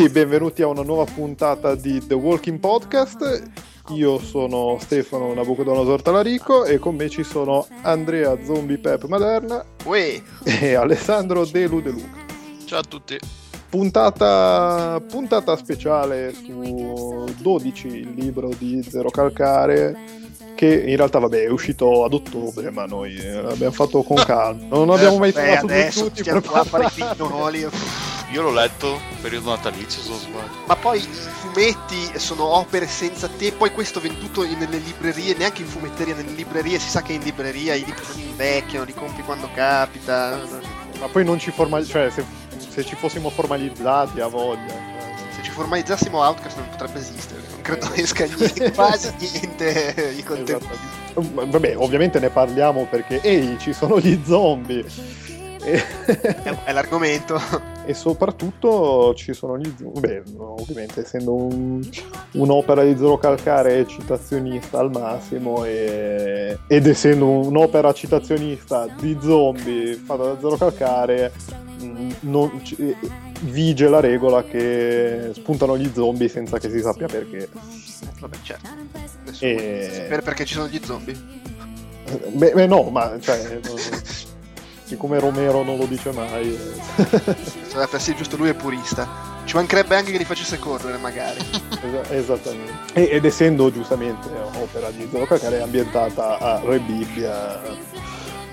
tutti, benvenuti a una nuova puntata di The Walking Podcast. Io sono Stefano Nabucodonosor Talarico e con me ci sono Andrea Zombie Pep Maderna Uè. e Alessandro Delu De Luca. Ciao a tutti. Puntata, puntata speciale su 12, il libro di Zero Calcare che in realtà vabbè è uscito ad ottobre ma noi eh, l'abbiamo fatto con calma non abbiamo mai Beh, trovato adesso tutti a fare i preparati. Io l'ho letto periodo natalizio, se non sbaglio. Ma poi i fumetti sono opere senza te, poi questo venduto in- nelle librerie, neanche in fumetteria, nelle librerie, si sa che in libreria i libri non invecchiano, li compri quando capita. ma poi non ci formalizziamo cioè se, se ci fossimo formalizzati a voglia cioè, Se ci formalizzassimo Outcast non potrebbe esistere, non credo esca niente, quasi niente di contenuti. Esatto. Vabbè, ovviamente ne parliamo perché, ehi, ci sono gli zombie. E, È, l'argomento. e soprattutto ci sono gli zombie. Beh, ovviamente, essendo un- un'opera di Zero Calcare citazionista al massimo, e- ed essendo un'opera citazionista di zombie fatta da Zero Calcare, mh, non- ci- vige la regola che spuntano gli zombie senza che si sappia perché. Vabbè, certo. E- sapere perché ci sono gli zombie? Beh, beh, no, ma cioè, siccome Romero non lo dice mai, Sarebbe sì, giusto, lui è purista. Ci mancherebbe anche che li facesse correre, magari. esa- esattamente. E- ed essendo giustamente opera di Zero Calcare è ambientata a Re Bibbia,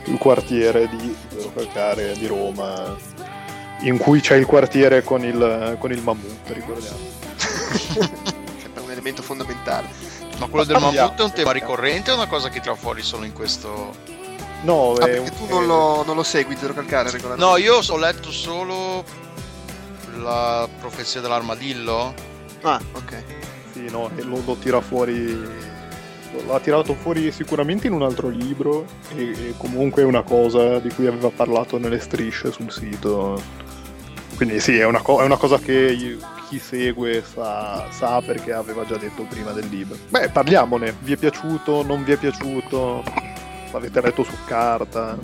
il quartiere di Zero Calcare di Roma, in cui c'è il quartiere con il, con il mammut, ricordiamo. Sempre un elemento fondamentale. Ma quello del Parliamo. mammut è un tema ricorrente o è una cosa che tira fuori solo in questo... No, Ah, perché tu non lo, non lo segui, Zero Calcare, regolarmente? No, io ho letto solo la profezia dell'armadillo. Ah, ok. Sì, no, e lo, lo tira fuori. L'ha tirato fuori sicuramente in un altro libro e, e comunque è una cosa di cui aveva parlato nelle strisce sul sito. Quindi sì, è una, co- è una cosa che io- chi segue sa, sa perché aveva già detto prima del libro. Beh, parliamone. Vi è piaciuto? Non vi è piaciuto? L'avete letto su carta?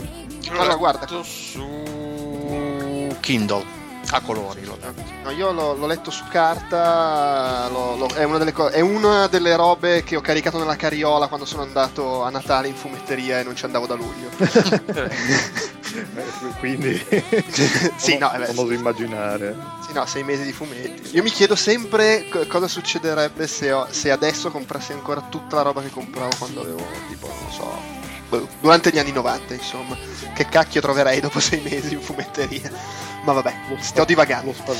Allora, letto guarda. su Kindle. A colori l'ho letto. No, io l'ho, l'ho letto su carta, l'ho- l'ho- è, una delle co- è una delle robe che ho caricato nella carriola quando sono andato a Natale in fumetteria e non ci andavo da luglio. Eh, quindi Sì, no, eh non oso immaginare. Sì, no, sei mesi di fumetti. Io mi chiedo sempre co- cosa succederebbe se, ho- se adesso comprassi ancora tutta la roba che compravo quando avevo, tipo, non so, durante gli anni 90, insomma. Che cacchio troverei dopo sei mesi in fumetteria? Ma vabbè, sto divagando. Lo.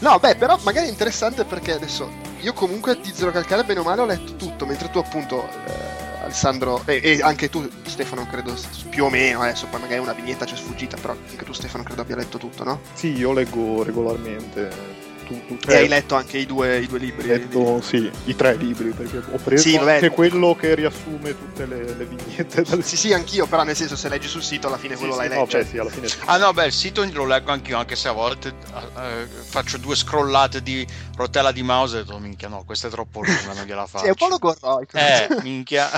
No, beh, però magari è interessante perché adesso io comunque di Zero Calcare bene o male ho letto tutto, mentre tu appunto, eh, Alessandro, e, e anche tu Stefano credo più o meno, adesso poi magari una vignetta c'è sfuggita, però anche tu Stefano credo abbia letto tutto, no? Sì, io leggo regolarmente. Tu, tu- E hai letto anche i due, i due libri. letto, sì, i tre libri, perché ho preso Sì, vabbè. anche quello che riassume tutte le, le vignette dal Sì, sì, anch'io, però nel senso se leggi sul sito alla fine Sì, quello sì, l'hai no, letto. beh, sì, alla fine sì. Ah no, beh, il sito lo leggo anch'io, anche se a volte eh, faccio due scrollate di rotella di mouse e dico, minchia, no, questa è troppo lunga, non gliela faccio. Sì, è un po' logorroico. Eh, minchia.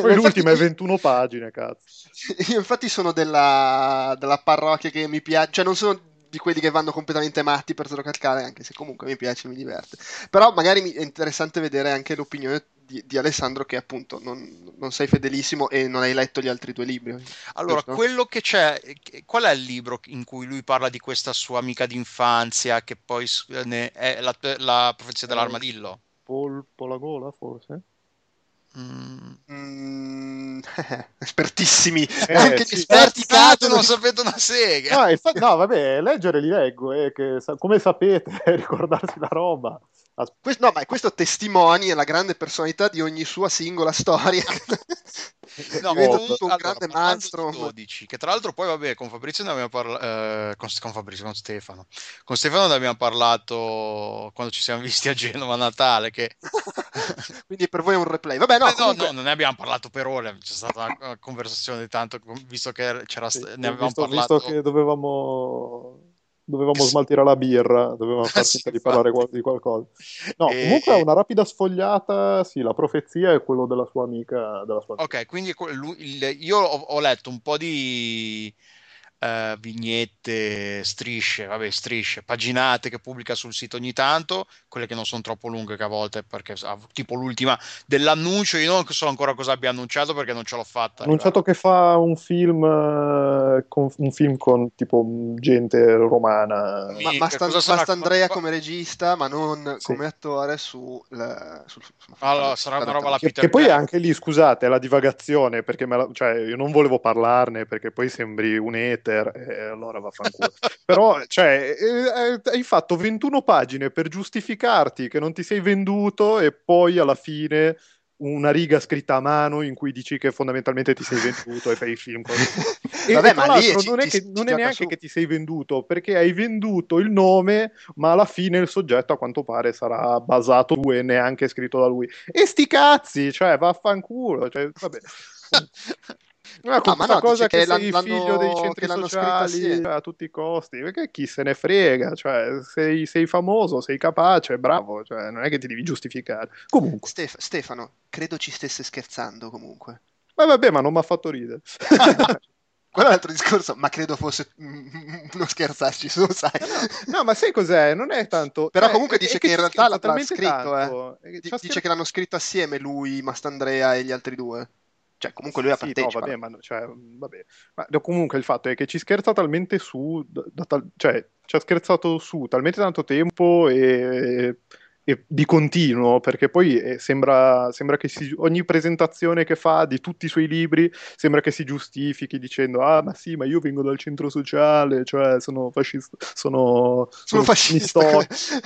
Poi l'ultima è 21 pagine, cazzo. Io infatti sono della, della parrocchia che mi piace, cioè non sono di quelli che vanno completamente matti per Zero Calcare, anche se comunque mi piace, mi diverte. Però magari mi- è interessante vedere anche l'opinione di, di Alessandro che appunto non, non sei fedelissimo e non hai letto gli altri due libri. Allora, Giusto? quello che c'è, qual è il libro in cui lui parla di questa sua amica d'infanzia che poi è la, la profezia dell'armadillo? Polpo la gola, forse? Mm. Espertissimi, Eh, anche sì. gli esperti cadono non sapete una sega. No, infatti- no, vabbè, leggere li leggo, eh, che come sapete, ricordarsi la roba. As- Que- no, ma questo testimonia la grande personalità di ogni sua singola storia. No, Diventa comunque, tutto un allora, grande maestro. di 12, che tra l'altro poi vabbè con Fabrizio ne abbiamo parlato con, con Fabrizio, con Stefano con Stefano ne abbiamo parlato quando ci siamo visti a Genova a Natale che Quindi per voi è un replay. Vabbè, no, Eh, no, comunque- no, non ne abbiamo parlato per ore c'è stata una, conversazione tanto visto che c'era sì, ne avevamo visto, parlato visto che dovevamo, dovevamo smaltire la birra, dovevamo far Sì, finta di parlare qual- di qualcosa. No, E- comunque una rapida sfogliata, sì, la profezia è quello della sua amica. Della sua amica. Ok, quindi que- lui- il- io ho, ho letto un po' di eh, vignette, strisce, vabbè, strisce, paginate che pubblica sul sito ogni tanto, quelle che non sono troppo lunghe che a volte, perché tipo l'ultima dell'annuncio, io non so ancora cosa abbia annunciato perché non ce l'ho fatta. Ha annunciato che fa un film, uh, con, un film con tipo gente romana. Ma, ma sta, basta Andrea come regista, ma non sì. come attore su... La, sul, allora, sarà una roba la Peter Che, poi anche lì, scusate, la divagazione, perché la, cioè, io non volevo parlarne perché poi sembri un Twitter, e allora vaffanculo. Però, cioè, eh, eh, hai fatto 21 pagine per giustificarti che non ti sei venduto e poi alla fine una riga scritta a mano in cui dici che fondamentalmente ti sei venduto e fai il film. e, Vabbè, ma lì non è, che, non è neanche su. che ti sei venduto, perché hai venduto il nome, ma alla fine il soggetto a quanto pare sarà basato su e neanche scritto da lui. E sti cazzi, cioè vaffanculo, cioè, vabbè. No, ah, ma no, cosa che, che sei figlio dei centri sociali a tutti i costi, perché chi se ne frega, cioè, sei, sei famoso, sei capace, bravo, cioè, non è che ti devi giustificare. Comunque. Stef- Stefano, credo ci stesse scherzando comunque. Ma vabbè, ma non mi ha fatto ridere. Quello è l'altro discorso, ma credo fosse uno scherzarci su, sai. No, no, ma sai cos'è? Non è tanto... Però cioè, comunque dice che, che in realtà l'ha scritto, eh. Dice che l'hanno scritto assieme lui, Mastandrea e gli altri due. Cioè, comunque lui ha sì, partecipato. No, vabbè, ma, cioè, vabbè. ma comunque il fatto è che ci scherza talmente su, da, da, cioè, ci ha scherzato su talmente tanto tempo e, e di continuo, perché poi eh, sembra, sembra, che si, ogni presentazione che fa di tutti i suoi libri sembra che si giustifichi dicendo ah ma sì ma io vengo dal centro sociale, cioè sono fascista, sono, sono, sono fascista,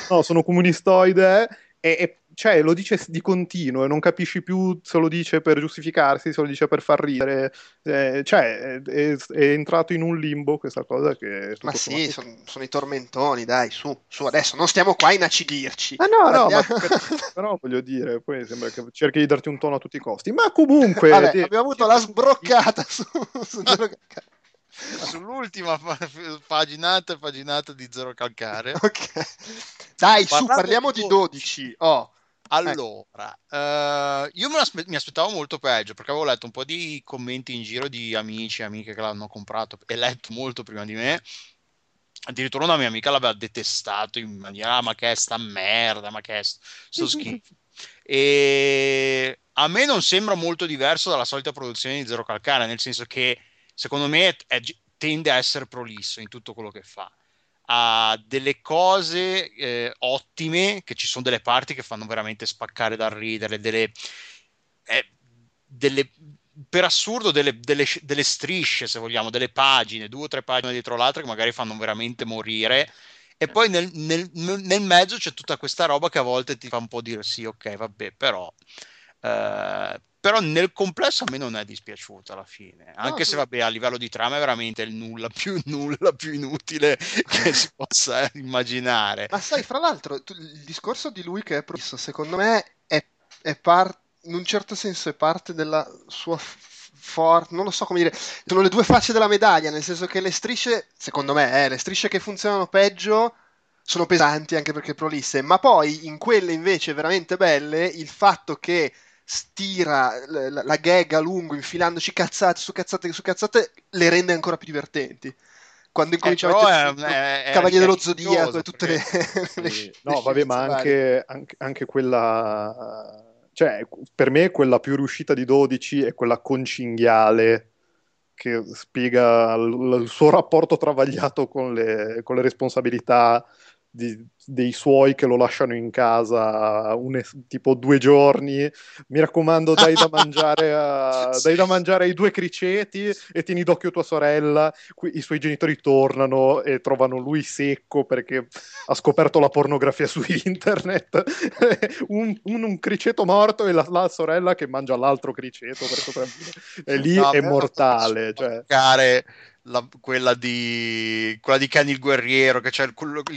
no, sono comunistoide e, e cioè, lo dice di continuo e non capisci più se lo dice per giustificarsi, se lo dice per far ridere. Eh, cioè, è, è, entrato in un limbo questa cosa che... Ma sì, sono, sono, i tormentoni, dai, su, su, adesso non stiamo qua a inacidirci. Ah no, no, ma, però voglio dire, poi sembra che cerchi di darti un tono a tutti i costi. Ma comunque... Vabbè, ti... abbiamo avuto la sbroccata su... su sull'ultima paginata paginata di Zero Calcare. Ok. Dai, su, parliamo di 12. Oh. Allora, eh, io mi aspettavo molto peggio perché avevo letto un po' di commenti in giro di amici e amiche che l'hanno comprato e letto molto prima di me. Addirittura una mia amica l'aveva detestato in maniera, ah, ma che è sta merda, ma che è sto schifo. e a me non sembra molto diverso dalla solita produzione di Zero Calcare, nel senso che secondo me è, tende a essere prolisso in tutto quello che fa ha delle cose eh, ottime, che ci sono delle parti che fanno veramente spaccare dal ridere, delle, eh, delle per assurdo delle, delle, delle, strisce, se vogliamo, delle pagine, due o tre pagine dietro l'altra che magari fanno veramente morire. E poi nel, nel, nel mezzo c'è tutta questa roba che a volte ti fa un po' dire sì, ok, vabbè, però... Eh, però nel complesso a me non è dispiaciuta alla fine, anche no, se vabbè a livello di trama è veramente il nulla più, nulla più inutile che si possa immaginare. Ma sai, fra l'altro, il discorso di lui che è promesso, secondo me è, è parte, in un certo senso è parte della sua forza, non lo so come dire, sono le due facce della medaglia, nel senso che le strisce, secondo me, eh, le strisce che funzionano peggio sono pesanti anche perché prolisse, ma poi in quelle invece veramente belle, il fatto che stira la, la gag a lungo infilandoci cazzate su cazzate su cazzate le rende ancora più divertenti quando eh, incomincia eh, a mettere Cavaliere dello Zodiaco e tutte le, le, sì. no vabbè ma anche, anche, anche, quella cioè per me quella più riuscita di 12 è quella con cinghiale che spiega l- il suo rapporto travagliato con le, con le responsabilità di, dei suoi che lo lasciano in casa un, tipo due giorni. Mi raccomando, dai da mangiare, a, sì. dai da mangiare ai due criceti e tieni d'occhio tua sorella. Qui, I suoi genitori tornano e trovano lui secco perché ha scoperto la pornografia su internet. un, un, un, criceto morto e la, la, sorella che mangia l'altro criceto per sopravvivere. E lì no, è mortale. Cioè la, quella, di, quella di Kenny il guerriero, che c'è il,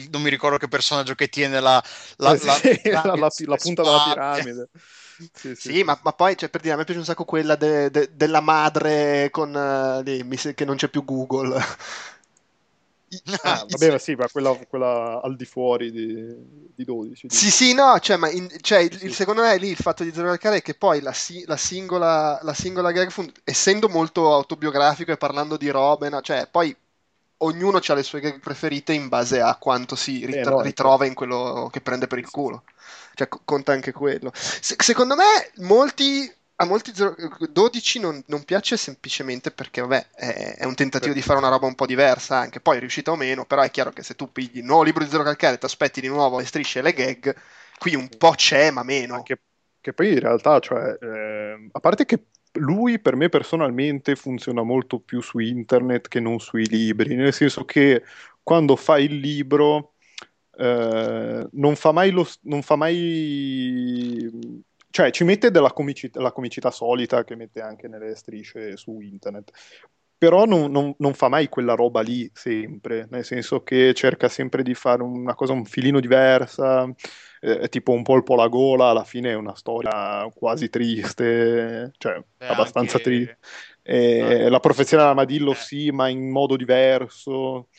non mi ricordo che personaggio che tiene la, la, eh, sì, la, la punta della piramide. Sì, sì, sì ma, ma, poi cioè, per dire, a me piace un sacco quella de, de, della madre con, uh, lì, che non c'è più Google. Ah, vabbè, sì, ma quella, quella, al di fuori di, di 12. Di... Sì, sì, no, cioè, ma in, cioè, il, il, secondo me lì il fatto di Zero è che poi la, la, singola, la singola gag, fun- essendo molto autobiografico e parlando di robe, no, cioè, poi ognuno ha le sue gag preferite in base a quanto si rit- Eh, no, ritrova in quello che prende per il culo. Cioè, co- conta anche quello. Se- secondo me, molti. A molti zero- 12 non, non piace semplicemente perché, vabbè, è, è un tentativo di fare una roba un po' diversa anche. Poi è riuscita o meno, però è chiaro che se tu pigli il nuovo libro di Zero Calcare e ti aspetti di nuovo le strisce e le gag, qui un po' c'è, ma meno. Anche che poi in realtà, cioè, eh, a parte che lui per me personalmente funziona molto più su internet che non sui libri, nel senso che quando fa il libro eh, non fa mai lo, non fa mai cioè ci mette della comicità, la comicità solita che mette anche nelle strisce su internet, però non, non- non fa mai quella roba lì sempre, nel senso che cerca sempre di fare una cosa un filino diversa, eh, tipo un polpo alla gola, alla fine è una storia quasi triste, cioè Beh, abbastanza anche- triste. E Ah. la profezia dell'armadillo Eh. sì, ma in modo diverso,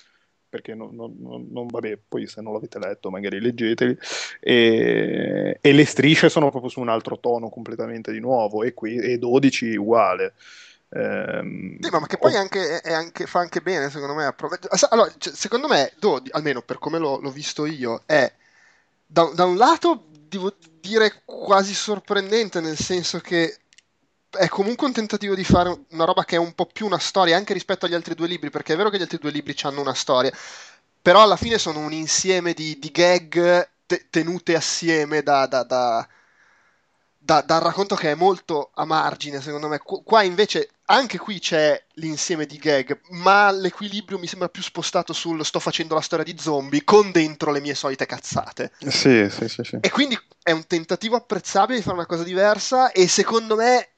perché non, non- non- vabbè, poi se non l'avete letto magari leggeteli. E, e le strisce sono proprio su un altro tono completamente di nuovo, e, qui, e 12 uguale. Ehm, Sì, ma, che poi è anche- è anche- fa anche bene, secondo me. Allora, cioè, secondo me, do- almeno per come l'ho, l'ho visto io, è da, da un lato, devo dire, quasi sorprendente, nel senso che è comunque un tentativo di fare una roba che è un po' più una storia, anche rispetto agli altri due libri, perché è vero che gli altri due libri hanno una storia, però alla fine sono un insieme di, di gag te- tenute assieme da, da- da- da- dal racconto che è molto a margine, secondo me. Qu- Qua invece, anche qui c'è l'insieme di gag, ma l'equilibrio mi sembra più spostato sul sto facendo la storia di zombie con dentro le mie solite cazzate. Sì, sì, sì, sì. E quindi è un tentativo apprezzabile di fare una cosa diversa e secondo me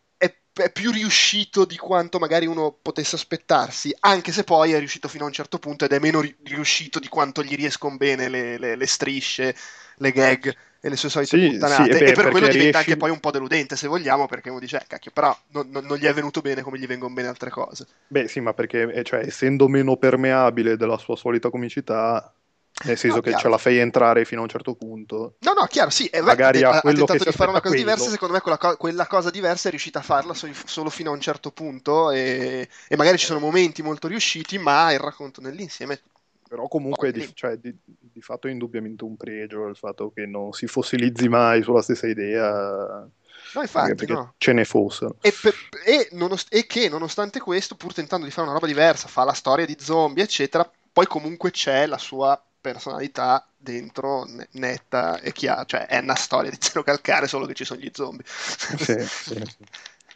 è, più riuscito di quanto magari uno potesse aspettarsi, anche se poi è riuscito fino a un certo punto ed è meno ri- riuscito di quanto gli riescono bene le, le- le strisce, le gag e le sue solite Sì, puttanate. sì, e beh, e per quello diventa riesci- anche poi un po' deludente, se vogliamo, perché uno dice, eh, cacchio, però non, non- non gli è venuto bene come gli vengono bene altre cose. Beh, sì, ma perché, eh, cioè, essendo meno permeabile della sua solita comicità, nel senso No, che chiaro. ce la fai entrare fino a un certo punto. No, no, chiaro, sì, e beh, Magari ha, a ha tentato di fare una cosa diversa, quello. secondo me quella, co- quella cosa diversa è riuscita a farla so- solo fino a un certo punto e, e magari ci sono momenti molto riusciti, ma il racconto nell'insieme... Però comunque di, cioè, di- di fatto è indubbiamente un pregio il fatto che non si fossilizzi mai sulla stessa idea, No, infatti, perché no. ce ne fossero. E, per- e nonost- e che nonostante questo, pur tentando di fare una roba diversa, fa la storia di zombie, eccetera, poi comunque c'è la sua personalità dentro, ne- netta e chiara, cioè è una storia di zero calcare, solo che ci sono gli zombie. Sì, sì, sì.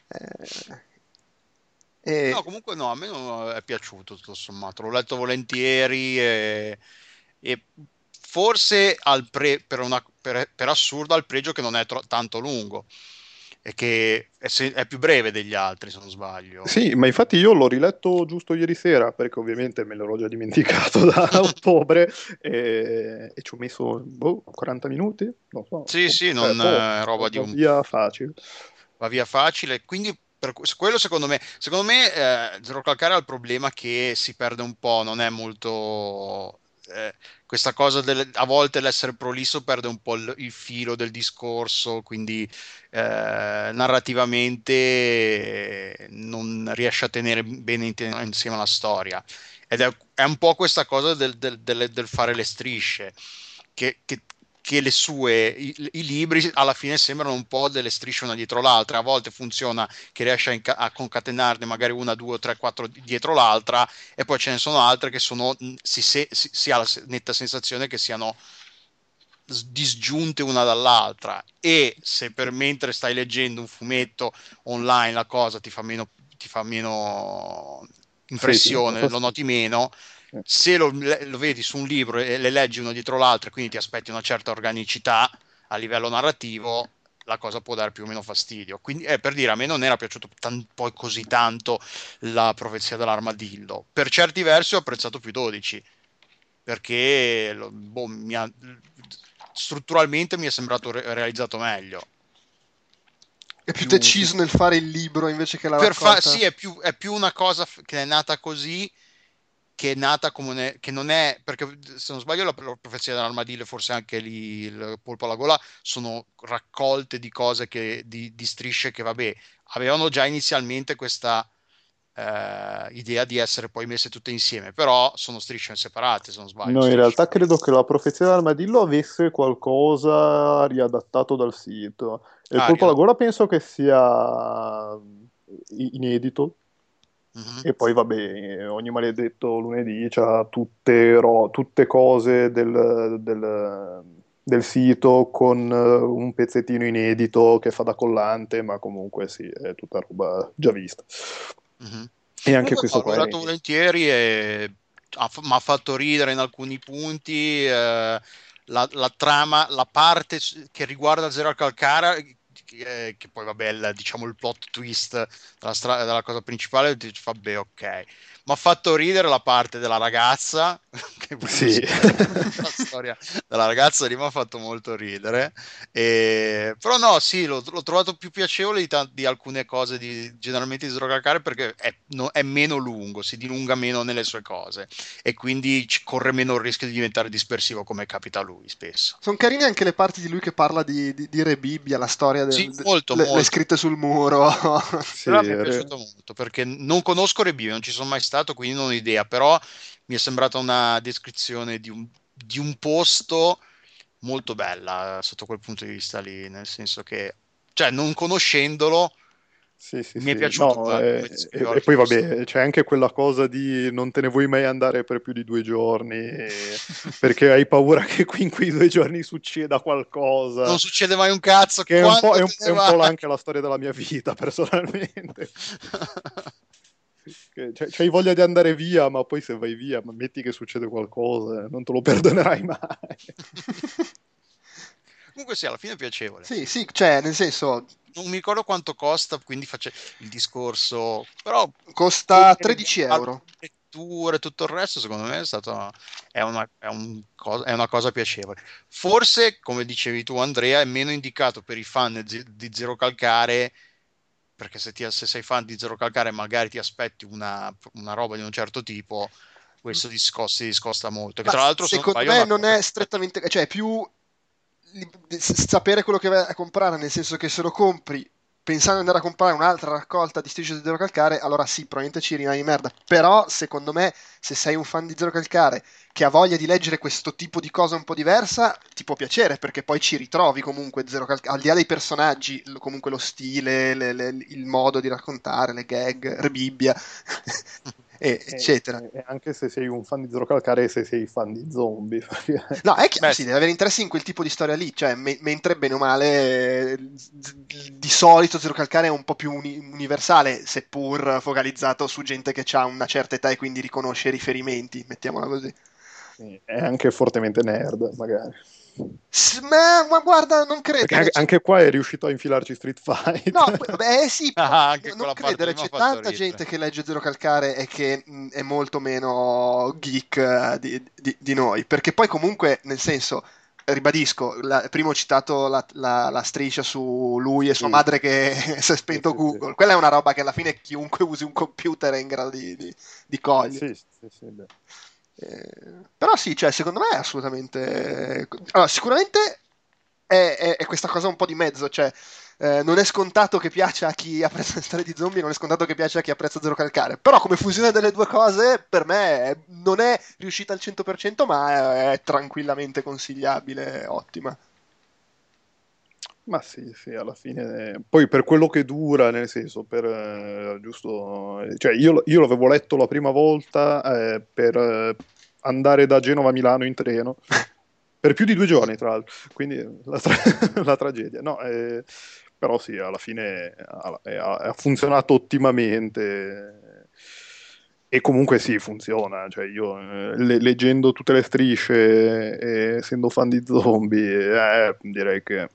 Eh, e- No, comunque no, a me non è piaciuto tutto sommato, l'ho letto volentieri e, e forse al pre- per, una- per- per assurdo ha il pregio che non è tro- tanto lungo e che è, più breve degli altri se non sbaglio. Sì, ma infatti io l'ho riletto giusto ieri sera, perché ovviamente me l'ero già dimenticato da ottobre, e, e ci ho messo boh, 40 minuti, non so. Sì, sì, Eh, non boh, è roba di un- via facile. va via facile. Quindi per que- quello secondo me, secondo me eh, Zero Calcare ha il problema che si perde un po', non è molto eh, questa cosa del, a volte l'essere prolisso perde un po' il, il filo del discorso, quindi eh, narrativamente non riesce a tenere bene in- insieme alla storia. Ed è, è un po' questa cosa del, del- del- del fare le strisce, che, che- che le sue, i, i libri alla fine sembrano un po' delle strisce una dietro l'altra. A volte funziona che riesce a, inca- a concatenarne magari una, due, tre, quattro dietro l'altra, e poi ce ne sono altre che sono, si, se- si- si ha la netta sensazione che siano disgiunte una dall'altra e se per mentre stai leggendo un fumetto online la cosa ti fa meno, ti fa meno impressione, Sì, sì, lo noti meno. Se lo, lo vedi su un libro e le leggi uno dietro l'altro e quindi ti aspetti una certa organicità a livello narrativo, la cosa può dare più o meno fastidio. Quindi, eh, per dire, a me non era piaciuto tan- poi così tanto la profezia dell'armadillo. Per certi versi ho apprezzato più 12 perché boh, mi ha- strutturalmente mi è sembrato re- realizzato meglio. è più più- deciso nel fare il libro invece che la Per fa- raccolta. sì, è più, è più una cosa che è nata così che è nata come ne- che non è perché se non sbaglio la, la profezia dell'armadillo forse anche lì il polpo alla gola sono raccolte di cose che, di, di strisce che vabbè avevano già inizialmente questa eh, idea di essere poi messe tutte insieme, però sono strisce separate se non sbaglio. No, in realtà credo che la profezia dell'armadillo avesse qualcosa riadattato dal sito. E il Ah, colpo alla gola penso che sia inedito. Mhm. E poi vabbè, ogni maledetto lunedì c'ha tutte, ro- tutte cose del, del- del sito con eh, un pezzettino inedito che fa da collante, ma comunque sì, è tutta roba già vista. Mhm. E anche Comunque, questo l'ho qua è guardato volentieri e mi ha fatto ridere in alcuni punti. eh, la, la trama, la parte che riguarda Zero al Calcare, che, che poi vabbè, il, diciamo il plot twist della, stra- della cosa principale, vabbè, ok. Mi ha fatto ridere la parte della ragazza, che Sì. la storia della ragazza lì mi ha fatto molto ridere. E- Però no, sì, l'ho, l'ho trovato più piacevole di, ta- di alcune cose di, generalmente di Zero Calcare perché è, no- è meno lungo, si dilunga meno nelle sue cose e quindi corre meno il rischio di diventare dispersivo come capita a lui spesso. Sono carine anche le parti di lui che parla di, di, di Re Bibbia, la storia del, Sì, de- scritte sul muro. Sì, Però mi è re- piaciuto molto perché non conosco Rebio, non ci sono mai stato, quindi non ho idea, però mi è sembrata una descrizione di un, di un posto molto bella sotto quel punto di vista lì, nel senso che, cioè, non conoscendolo, Sì, sì, Mi è sì. piaciuto No, eh, e, e poi vabbè, c'è anche quella cosa di non te ne vuoi mai andare per più di due giorni e- perché hai paura che qui in quei due giorni succeda qualcosa. non succede mai un cazzo. Che è un po', è un- è un po' anche la storia della mia vita, personalmente. Che c'hai, voglia di andare via, ma poi se vai via, ma metti che succede qualcosa, non te lo perdonerai mai. Comunque sì, alla fine è piacevole. sì, sì, cioè, nel senso, Non mi ricordo quanto costa, quindi faccio il discorso, però costa 13 euro. letture e tutto il resto, secondo me è stato è una, è un è una cosa piacevole. Forse, come dicevi tu, Andrea, è meno indicato per i fan di di Zero Calcare, perché se, ti- se sei fan di Zero Calcare, magari ti aspetti una, una roba di un certo tipo. Questo discosta, si discosta molto. Che Ma tra l'altro, se secondo me non è strettamente, cioè è più sapere quello che vai a comprare, nel senso che se lo compri pensando di andare a comprare un'altra raccolta di strisce di Zero Calcare, allora sì, probabilmente ci rimani merda. Però, secondo me, se sei un fan di Zero Calcare che ha voglia di leggere questo tipo di cosa un po' diversa, ti può piacere, perché poi ci ritrovi comunque Zero Calcare, al di là dei personaggi, comunque lo stile, le- le- il modo di raccontare, le gag, Rebibbia, e- eccetera. E, e anche se sei un fan di Zero Calcare e se sei fan di zombie. perché- No, è chiaro, Beh, sì, deve avere interesse in quel tipo di storia lì, cioè, me- mentre bene o male di solito Zero Calcare è un po' più uni- universale, seppur focalizzato su gente che ha una certa età e quindi riconosce i riferimenti, mettiamola così. Sì, È anche fortemente nerd, magari. S- ma, ma guarda, non credere. anche, c'è- anche qua è riuscito a infilarci Street Fighter. No, beh, eh sì, Ah, anche non credere, c'è tanta ridere. gente che legge Zero Calcare e che mh, è molto meno geek eh, di, di- di noi, perché poi comunque, nel senso, ribadisco, la- prima ho citato la, la- la striscia su lui e sua Sì. madre che si è spento Sì, sì, Google, quella è una roba che alla fine chiunque usi un computer è in grado di, di- di cogliere. Sì, sì, sì, beh. Eh, però sì, cioè, secondo me è assolutamente... Allora, sicuramente è, è- è questa cosa un po' di mezzo, cioè eh, non è scontato che piaccia a chi apprezza le storie di zombie, non è scontato che piaccia a chi apprezza Zero Calcare, però come fusione delle due cose per me non è riuscita al 100%, ma è, è tranquillamente consigliabile, ottima. Ma sì, sì, alla fine. Poi per quello che dura, nel senso, per eh, giusto. Cioè, io, io l'avevo letto la prima volta eh, per eh, andare da Genova a Milano in treno. Per più di due giorni, tra l'altro. Quindi la, tra- la tragedia. No, eh, però sì, alla fine ha, ha funzionato ottimamente. E comunque sì, funziona. Cioè, io eh, le- leggendo tutte le strisce essendo fan di zombie, eh, direi che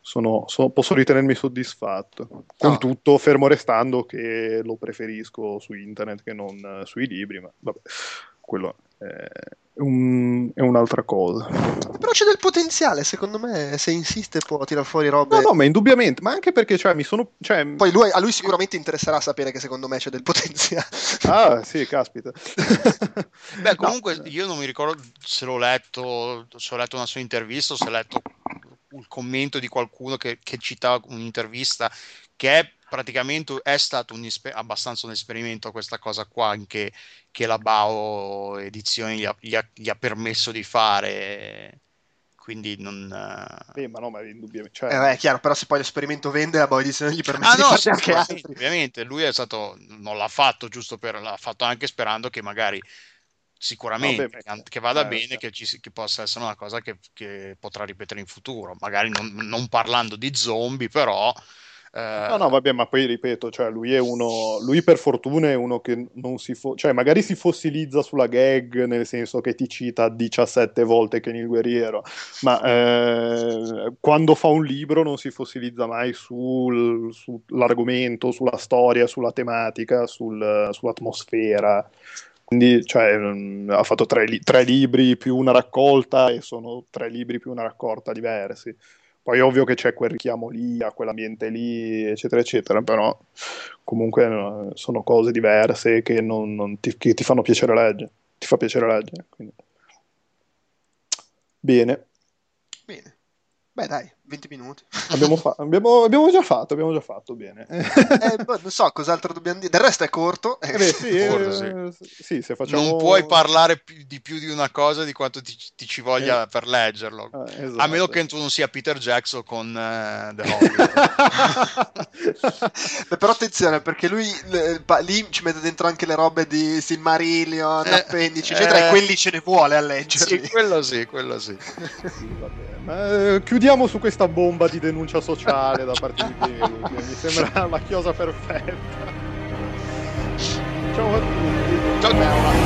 sono- sono- posso ritenermi soddisfatto. Con No. tutto, fermo restando che lo preferisco su internet che non eh, sui libri, ma vabbè, quello è, un- è un'altra cosa. Però c'è del potenziale, secondo me, se insiste può tirar fuori robe... No, no, ma indubbiamente, ma anche perché cioè, mi sono... Cioè, Poi lui- a lui sicuramente interesserà sapere che secondo me c'è del potenziale. Ah, sì, caspita. Beh, No, comunque io non mi ricordo se l'ho letto, se ho letto una sua intervista o se ho letto il commento di qualcuno che, che citava un'intervista che è praticamente è stato un abbastanza un esperimento questa cosa qua anche che la Bao Edizioni gli ha, gli ha, gli ha permesso di fare quindi non... Eh, ma no, ma indubbiamente... Cioè... Eh, è chiaro, però se poi l'esperimento vende, la Boy Edizione gli permette ah, no, di anche altri. Ovviamente, lui è stato... non l'ha fatto giusto per... l'ha fatto anche sperando che magari sicuramente Vabbè, che, che vada eh, bene, che, ci, che, possa essere una cosa che, che, potrà ripetere in futuro, magari non, non parlando di zombie, però eh... No, no, vabbè, ma poi ripeto, cioè, lui è uno, lui per fortuna è uno che non si, fo- cioè magari si fossilizza sulla gag, nel senso che ti cita 17 volte che il guerriero, ma eh, quando fa un libro non si fossilizza mai sul, sull'argomento, sulla storia, sulla tematica, sul, sull'atmosfera. Quindi cioè, mm, ha fatto tre, li- tre libri più una raccolta e sono tre libri più una raccolta diversi. Poi è ovvio che c'è quel richiamo lì, a quell'ambiente lì, eccetera, eccetera, però comunque sono cose diverse che, non, non ti, che ti, fanno piacere leggere. Ti fa piacere leggere. Quindi. Bene. Bene. Beh, dai, 20 minuti. Abbiamo, fa- abbiamo, abbiamo, già fatto, abbiamo già fatto bene. eh, boh, non so cos'altro dobbiamo dire. Del resto è corto. Eh beh, sì, eh, sì. sì facciamo... Non puoi parlare di più di una cosa di quanto ti, ti ci voglia eh. per leggerlo. Ah, esatto. A meno che tu non sia Peter Jackson con uh, The Beh, però attenzione, perché lui le, lì ci mette dentro anche le robe di Silmarillion, eh, appendici, eccetera, e quelli ce ne vuole a leggerli. Sì, quello sì, quello sì. sì Ma, eh, chiudiamo su questa bomba di denuncia sociale da parte di Piero, mi sembra la chiosa perfetta. Ciao a tutti.